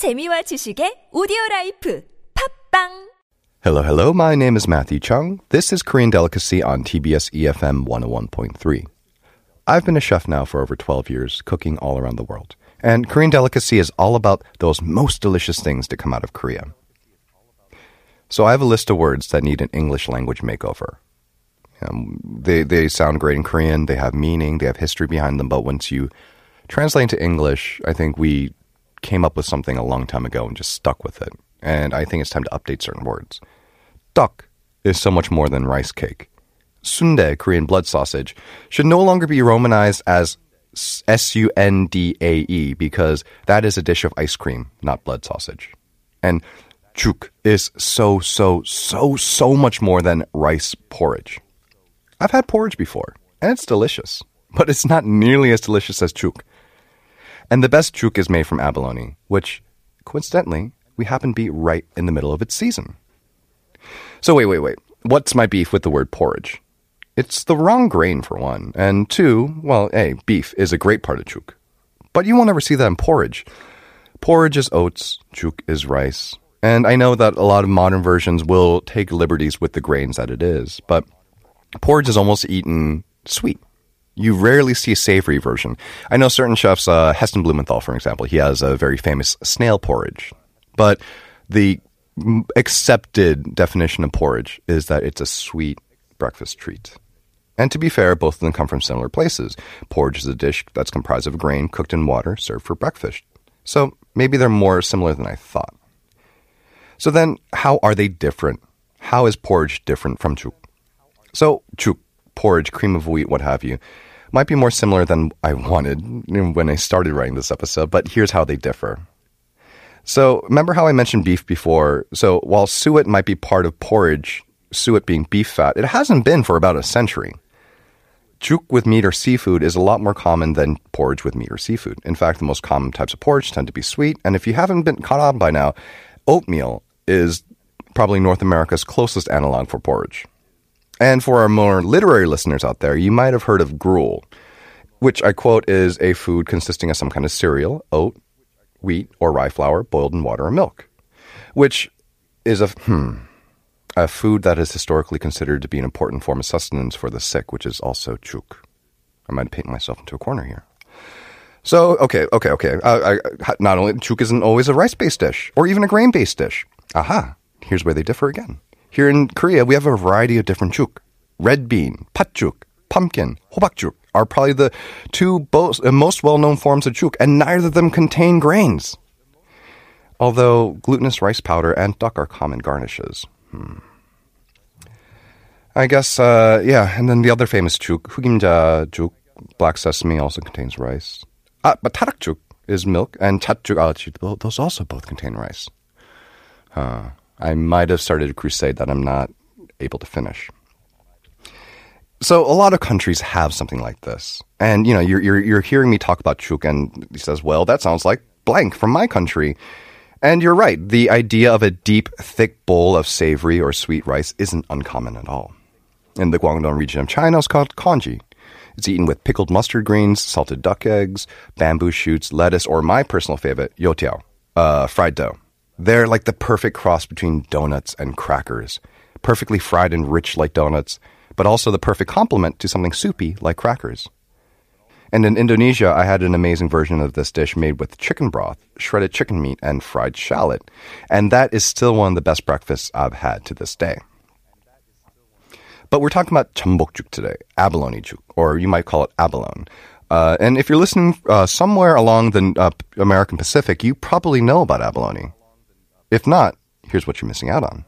재미와 지식의 오디오 라이프 팝빵 Hello, hello. My name is Matthew Chung. This is Korean Delicacy on TBS EFM 101.3. I've been a chef now for over 12 years, cooking all around the world. And Korean Delicacy is all about those most delicious things to come out of Korea. So I have a list of words that need an English language makeover. Um, they, they sound great in Korean, they have meaning, they have history behind them, but once you translate into English, I think we came up with something a long time ago and just stuck with it. And I think it's time to update certain words. Tteok is so much more than rice cake. Sundae, Korean blood sausage, should no longer be romanized as S U N D A E because that is a dish of ice cream, not blood sausage. And juk is so, so, so, so much more than rice porridge. I've had porridge before, and it's delicious, but it's not nearly as delicious as juk. And the best juk is made from abalone, which, coincidentally, we happen to be right in the middle of its season. So wait, wait, wait. What's my beef with the word porridge? It's the wrong grain for one, and two, well, A, beef is a great part of juk. But you won't ever see that in porridge. Porridge is oats, juk is rice. And I know that a lot of modern versions will take liberties with the grains that it is, but porridge is almost eaten sweet. You rarely see a savory version. I know certain chefs, uh, Heston Blumenthal, for example, he has a very famous snail porridge. But the accepted definition of porridge is that it's a sweet breakfast treat. And to be fair, both of them come from similar places. Porridge is a dish that's comprised of grain cooked in water served for breakfast. So maybe they're more similar than I thought. So then, how are they different? How is porridge different from juk? So, juk, porridge, cream of wheat, what have you, might be more similar than I wanted when I started writing this episode, but here's how they differ. So, remember how I mentioned beef before? So, while suet might be part of porridge, suet being beef fat, it hasn't been for about a century. Juk with meat or seafood is a lot more common than porridge with meat or seafood. In fact, the most common types of porridge tend to be sweet, and if you haven't been caught on by now, oatmeal is probably North America's closest analog for porridge. And for our more literary listeners out there, you might have heard of gruel, which I quote is a food consisting of some kind of cereal, oat, wheat, or rye flour boiled in water or milk, which is a hmm, a food that is historically considered to be an important form of sustenance for the sick, which is also juk. I might paint myself into a corner here. So, okay, okay, okay. Uh, I, not only juk isn't always a rice-based dish or even a grain-based dish. Aha, here's where they differ again. Here in Korea, we have a variety of different juk. Red bean, patjuk, pumpkin, hobakjuk are probably the two uh, most well-known forms of juk, and neither of them contain grains. Although glutinous rice powder and tteok are common garnishes. Hmm. I guess, uh, yeah, and then the other famous juk, heugimja juk, black sesame also contains rice. Ah, but tarakjuk is milk, and chatjuk, ah, those also both contain rice. Huh. I might have started a crusade that I'm not able to finish. So a lot of countries have something like this, and you know, you're you're, you're hearing me talk about Juk, and he says, "Well, that sounds like blank from my country." And you're right. The idea of a deep, thick bowl of savory or sweet rice isn't uncommon at all. In the Guangdong region of China, it's called congee. It's eaten with pickled mustard greens, salted duck eggs, bamboo shoots, lettuce, or my personal favorite, youtiao, uh, fried dough. They're like the perfect cross between donuts and crackers, perfectly fried and rich like donuts, but also the perfect complement to something soupy like crackers. And in Indonesia, I had an amazing version of this dish made with chicken broth, shredded chicken meat, and fried shallot. And that is still one of the best breakfasts I've had to this day. But we're talking about jeonbokjuk today, abalone juk, or you might call it abalone. Uh, and if you're listening uh, somewhere along the uh, American Pacific, you probably know about abalone. If not, here's what you're missing out on.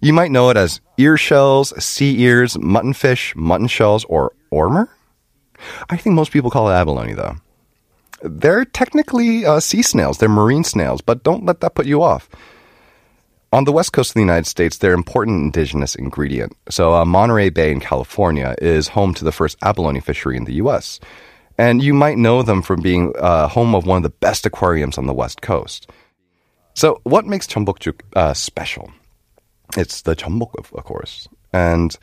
You might know it as ear shells, sea ears, mutton fish, mutton shells, or ormer. I think most people call it abalone, though. They're technically uh, sea snails, they're marine snails, but don't let that put you off. On the west coast of the United States, they're an important indigenous ingredient. So, uh, Monterey Bay in California is home to the first abalone fishery in the U.S. And you might know them from being uh, home of one of the best aquariums on the west coast. So, what makes Jeonbokjuk uh, special? It's the jeonbok, of, of course. And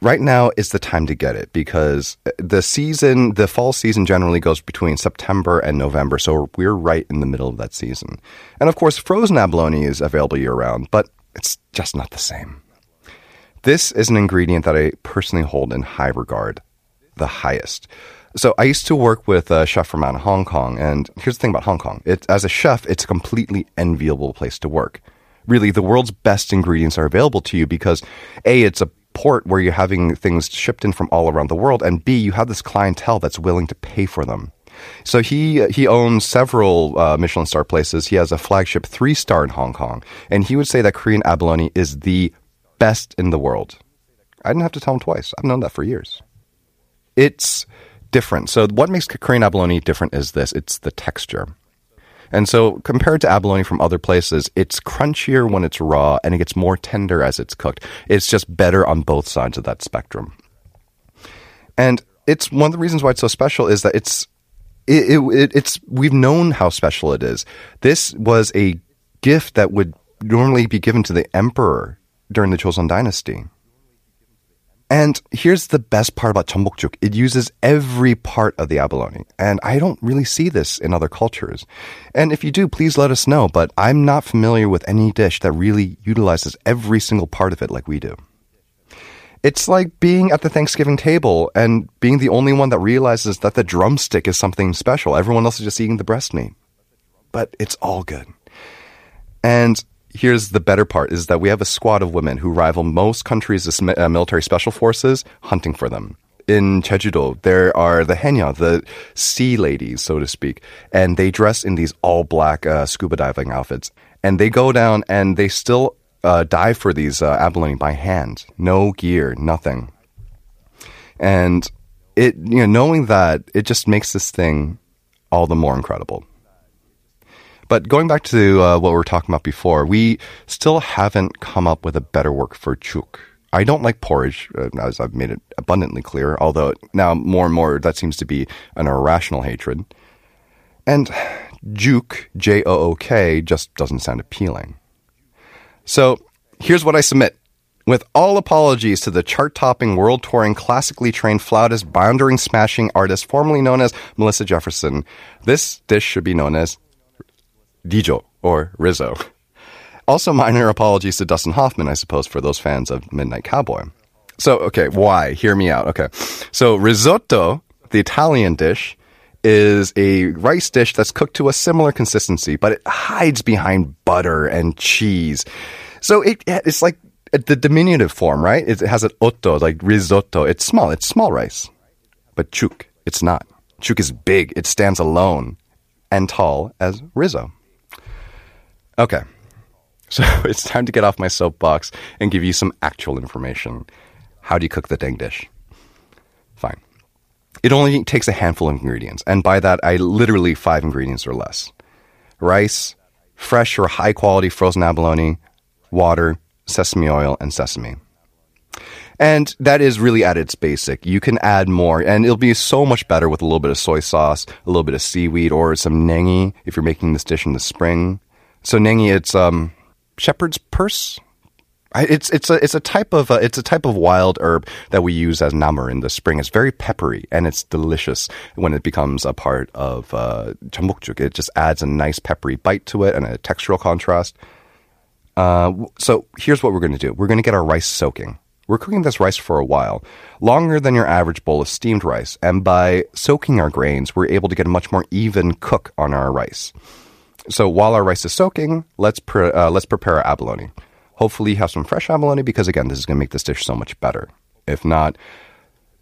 right now is the time to get it because the season, the fall season generally goes between September and November. So we're right in the middle of that season. And of course, frozen abalone is available year round, but it's just not the same. This is an ingredient that I personally hold in high regard, the highest. So I used to work with a chef from out of Hong Kong, and here's the thing about Hong Kong: it, as a chef, it's a completely enviable place to work. Really, the world's best ingredients are available to you because a it's a port where you're having things shipped in from all around the world, and b you have this clientele that's willing to pay for them. So he he owns several uh, Michelin star places. He has a flagship three star in Hong Kong, and he would say that Korean abalone is the best in the world. I didn't have to tell him twice. I've known that for years. It's different. So what makes Korean abalone different is this: it's the texture. And so, compared to abalone from other places, it's crunchier when it's raw and it gets more tender as it's cooked. It's just better on both sides of that spectrum. And it's one of the reasons why it's so special is that it's it, it, it's we've known how special it is. This was a gift that would normally be given to the emperor during the Joseon dynasty. And here's the best part about jeonbokjuk. It uses every part of the abalone. And I don't really see this in other cultures. And if you do, please let us know. But I'm not familiar with any dish that really utilizes every single part of it like we do. It's like being at the Thanksgiving table and being the only one that realizes that the drumstick is something special. Everyone else is just eating the breast meat. But it's all good. And here's the better part is that we have a squad of women who rival most countries' uh, military special forces hunting for them. In Jeju-do, there are the haenyeo, the sea ladies, so to speak, and they dress in these all black uh, scuba diving outfits. And they go down and they still uh, dive for these uh, abalone by hand. No gear, nothing. And it, you know, knowing that, it just makes this thing all the more incredible. But going back to uh, what we were talking about before, we still haven't come up with a better word for juk. I don't like porridge, uh, as I've made it abundantly clear, although now more and more that seems to be an irrational hatred. And juk, J O O K, just doesn't sound appealing. So here's what I submit. With all apologies to the chart topping, world touring, classically trained flautist, boundary smashing artist formerly known as Melissa Jefferson, this dish should be known as Dijo or Rizzo. Also, minor apologies to Dustin Hoffman, I suppose, for those fans of Midnight Cowboy. So, okay, why? Hear me out. Okay. So, risotto, the Italian dish, is a rice dish that's cooked to a similar consistency, but it hides behind butter and cheese. So, it, it's like uh, the diminutive form, right? It has an otto, like risotto. It's small. It's small rice. But juk, it's not. Juk is big. It stands alone and tall as Rizzo. Okay. So it's time to get off my soapbox and give you some actual information. How do you cook the dang dish? Fine. It only takes a handful of ingredients, and by that I literally five ingredients or less. Rice, fresh or high quality frozen abalone, water, sesame oil, and sesame. And that is really at its basic. You can add more, and it'll be so much better with a little bit of soy sauce, a little bit of seaweed, or some naengi if you're making this dish in the spring. So naengi, it's um, shepherd's purse. It's it's a it's a type of uh, it's a type of wild herb that we use as namul in the spring. It's very peppery and it's delicious when it becomes a part of uh, It just adds a nice peppery bite to it and a textural contrast. Uh, so here's what we're going to do. We're going to get our rice soaking. We're cooking this rice for a while, longer than your average bowl of steamed rice, and by soaking our grains, we're able to get a much more even cook on our rice. So while our rice is soaking, let's pre- uh, let's prepare our abalone. Hopefully, you have some fresh abalone because again, this is going to make this dish so much better. If not,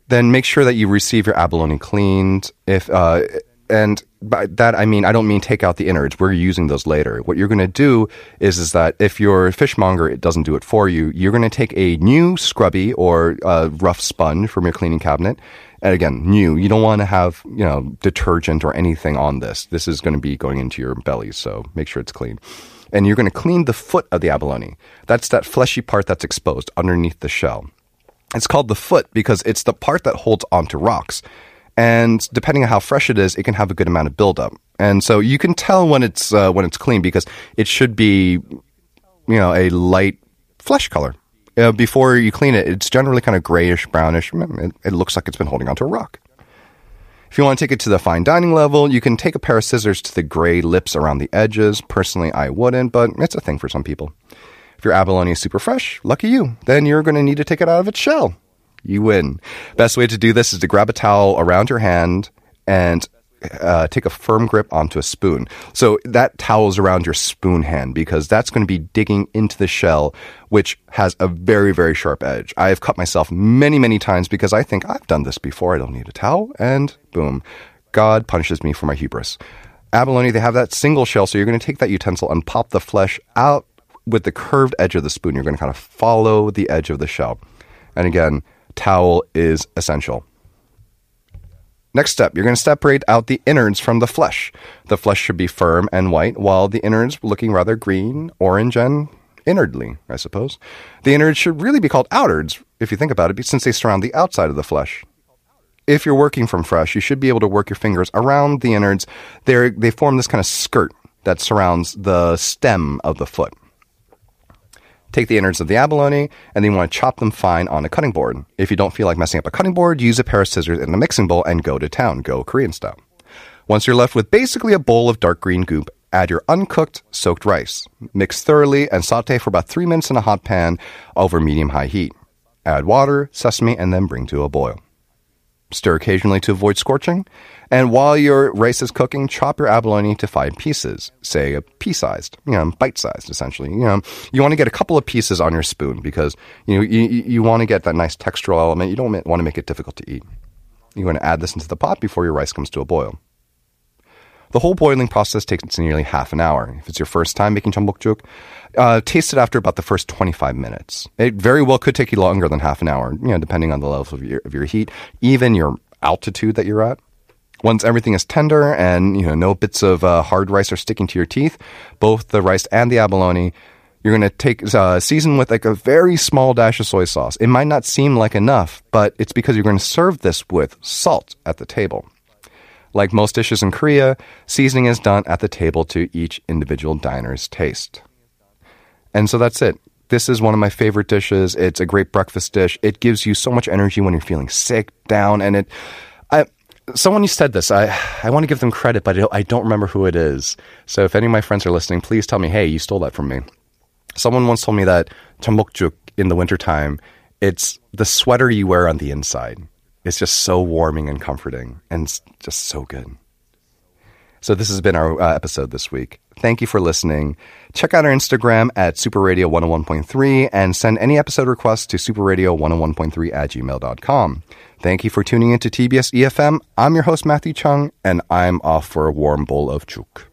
then make sure that you receive your abalone cleaned. If uh, and by that I mean I don't mean take out the innards. We're using those later. What you're going to do is is that if your fishmonger it doesn't do it for you, you're going to take a new scrubby or uh, rough sponge from your cleaning cabinet and again, new. You don't want to have, you know, detergent or anything on this. This is going to be going into your belly, so make sure it's clean. And you're going to clean the foot of the abalone. That's that fleshy part that's exposed underneath the shell. It's called the foot because it's the part that holds onto rocks. And depending on how fresh it is, it can have a good amount of buildup. And so you can tell when it's uh, when it's clean because it should be, you know, a light flesh color uh, before you clean it, it's generally kind of grayish, brownish. It, it looks like it's been holding onto a rock. If you want to take it to the fine dining level, you can take a pair of scissors to the gray lips around the edges. Personally, I wouldn't, but it's a thing for some people. If your abalone is super fresh, lucky you. Then you're going to need to take it out of its shell. You win. Best way to do this is to grab a towel around your hand and uh, take a firm grip onto a spoon. So that towel's around your spoon hand because that's going to be digging into the shell, which has a very, very sharp edge. I have cut myself many, many times because I think I've done this before. I don't need a towel. And boom, God punishes me for my hubris. Abalone, they have that single shell, so you're going to take that utensil and pop the flesh out with the curved edge of the spoon. You're going to kind of follow the edge of the shell. And again, towel is essential. Next step, you're going to separate out the innards from the flesh. The flesh should be firm and white, while the innards looking rather green, orange, and innardly, I suppose. The innards should really be called outards, if you think about it, since they surround the outside of the flesh. If you're working from fresh, you should be able to work your fingers around the innards. they they form this kind of skirt that surrounds the stem of the foot. Take the innards of the abalone, and then you want to chop them fine on a cutting board. If you don't feel like messing up a cutting board, use a pair of scissors in a mixing bowl and go to town. Go Korean style. Once you're left with basically a bowl of dark green goop, add your uncooked soaked rice. Mix thoroughly and saute for about three minutes in a hot pan over medium high heat. Add water, sesame, and then bring to a boil. Stir occasionally to avoid scorching. And while your rice is cooking, chop your abalone into five pieces, say a pea-sized, you know, bite-sized, essentially. You know, you want to get a couple of pieces on your spoon because you know you, you want to get that nice textural element. You don't want to make it difficult to eat. You want to add this into the pot before your rice comes to a boil. The whole boiling process takes nearly half an hour. If it's your first time making jeonbokjuk, uh, taste it after about the first 25 minutes. It very well could take you longer than half an hour, you know, depending on the level of your, of your heat, even your altitude that you're at. Once everything is tender and you know no bits of uh, hard rice are sticking to your teeth, both the rice and the abalone, you're going to take uh, season with like a very small dash of soy sauce. It might not seem like enough, but it's because you're going to serve this with salt at the table. Like most dishes in Korea, seasoning is done at the table to each individual diner's taste. And so that's it. This is one of my favorite dishes. It's a great breakfast dish. It gives you so much energy when you're feeling sick, down, and it. I, someone said this. I I want to give them credit, but I don't remember who it is. So if any of my friends are listening, please tell me, hey, you stole that from me. Someone once told me that jeonbokjuk in the wintertime, it's the sweater you wear on the inside. It's just so warming and comforting and just so good. So this has been our uh, episode this week. Thank you for listening. Check out our Instagram at superradio 101.3 and send any episode requests to superradio101.3 at gmail.com. Thank you for tuning in to TBS EFM. I'm your host, Matthew Chung, and I'm off for a warm bowl of juk.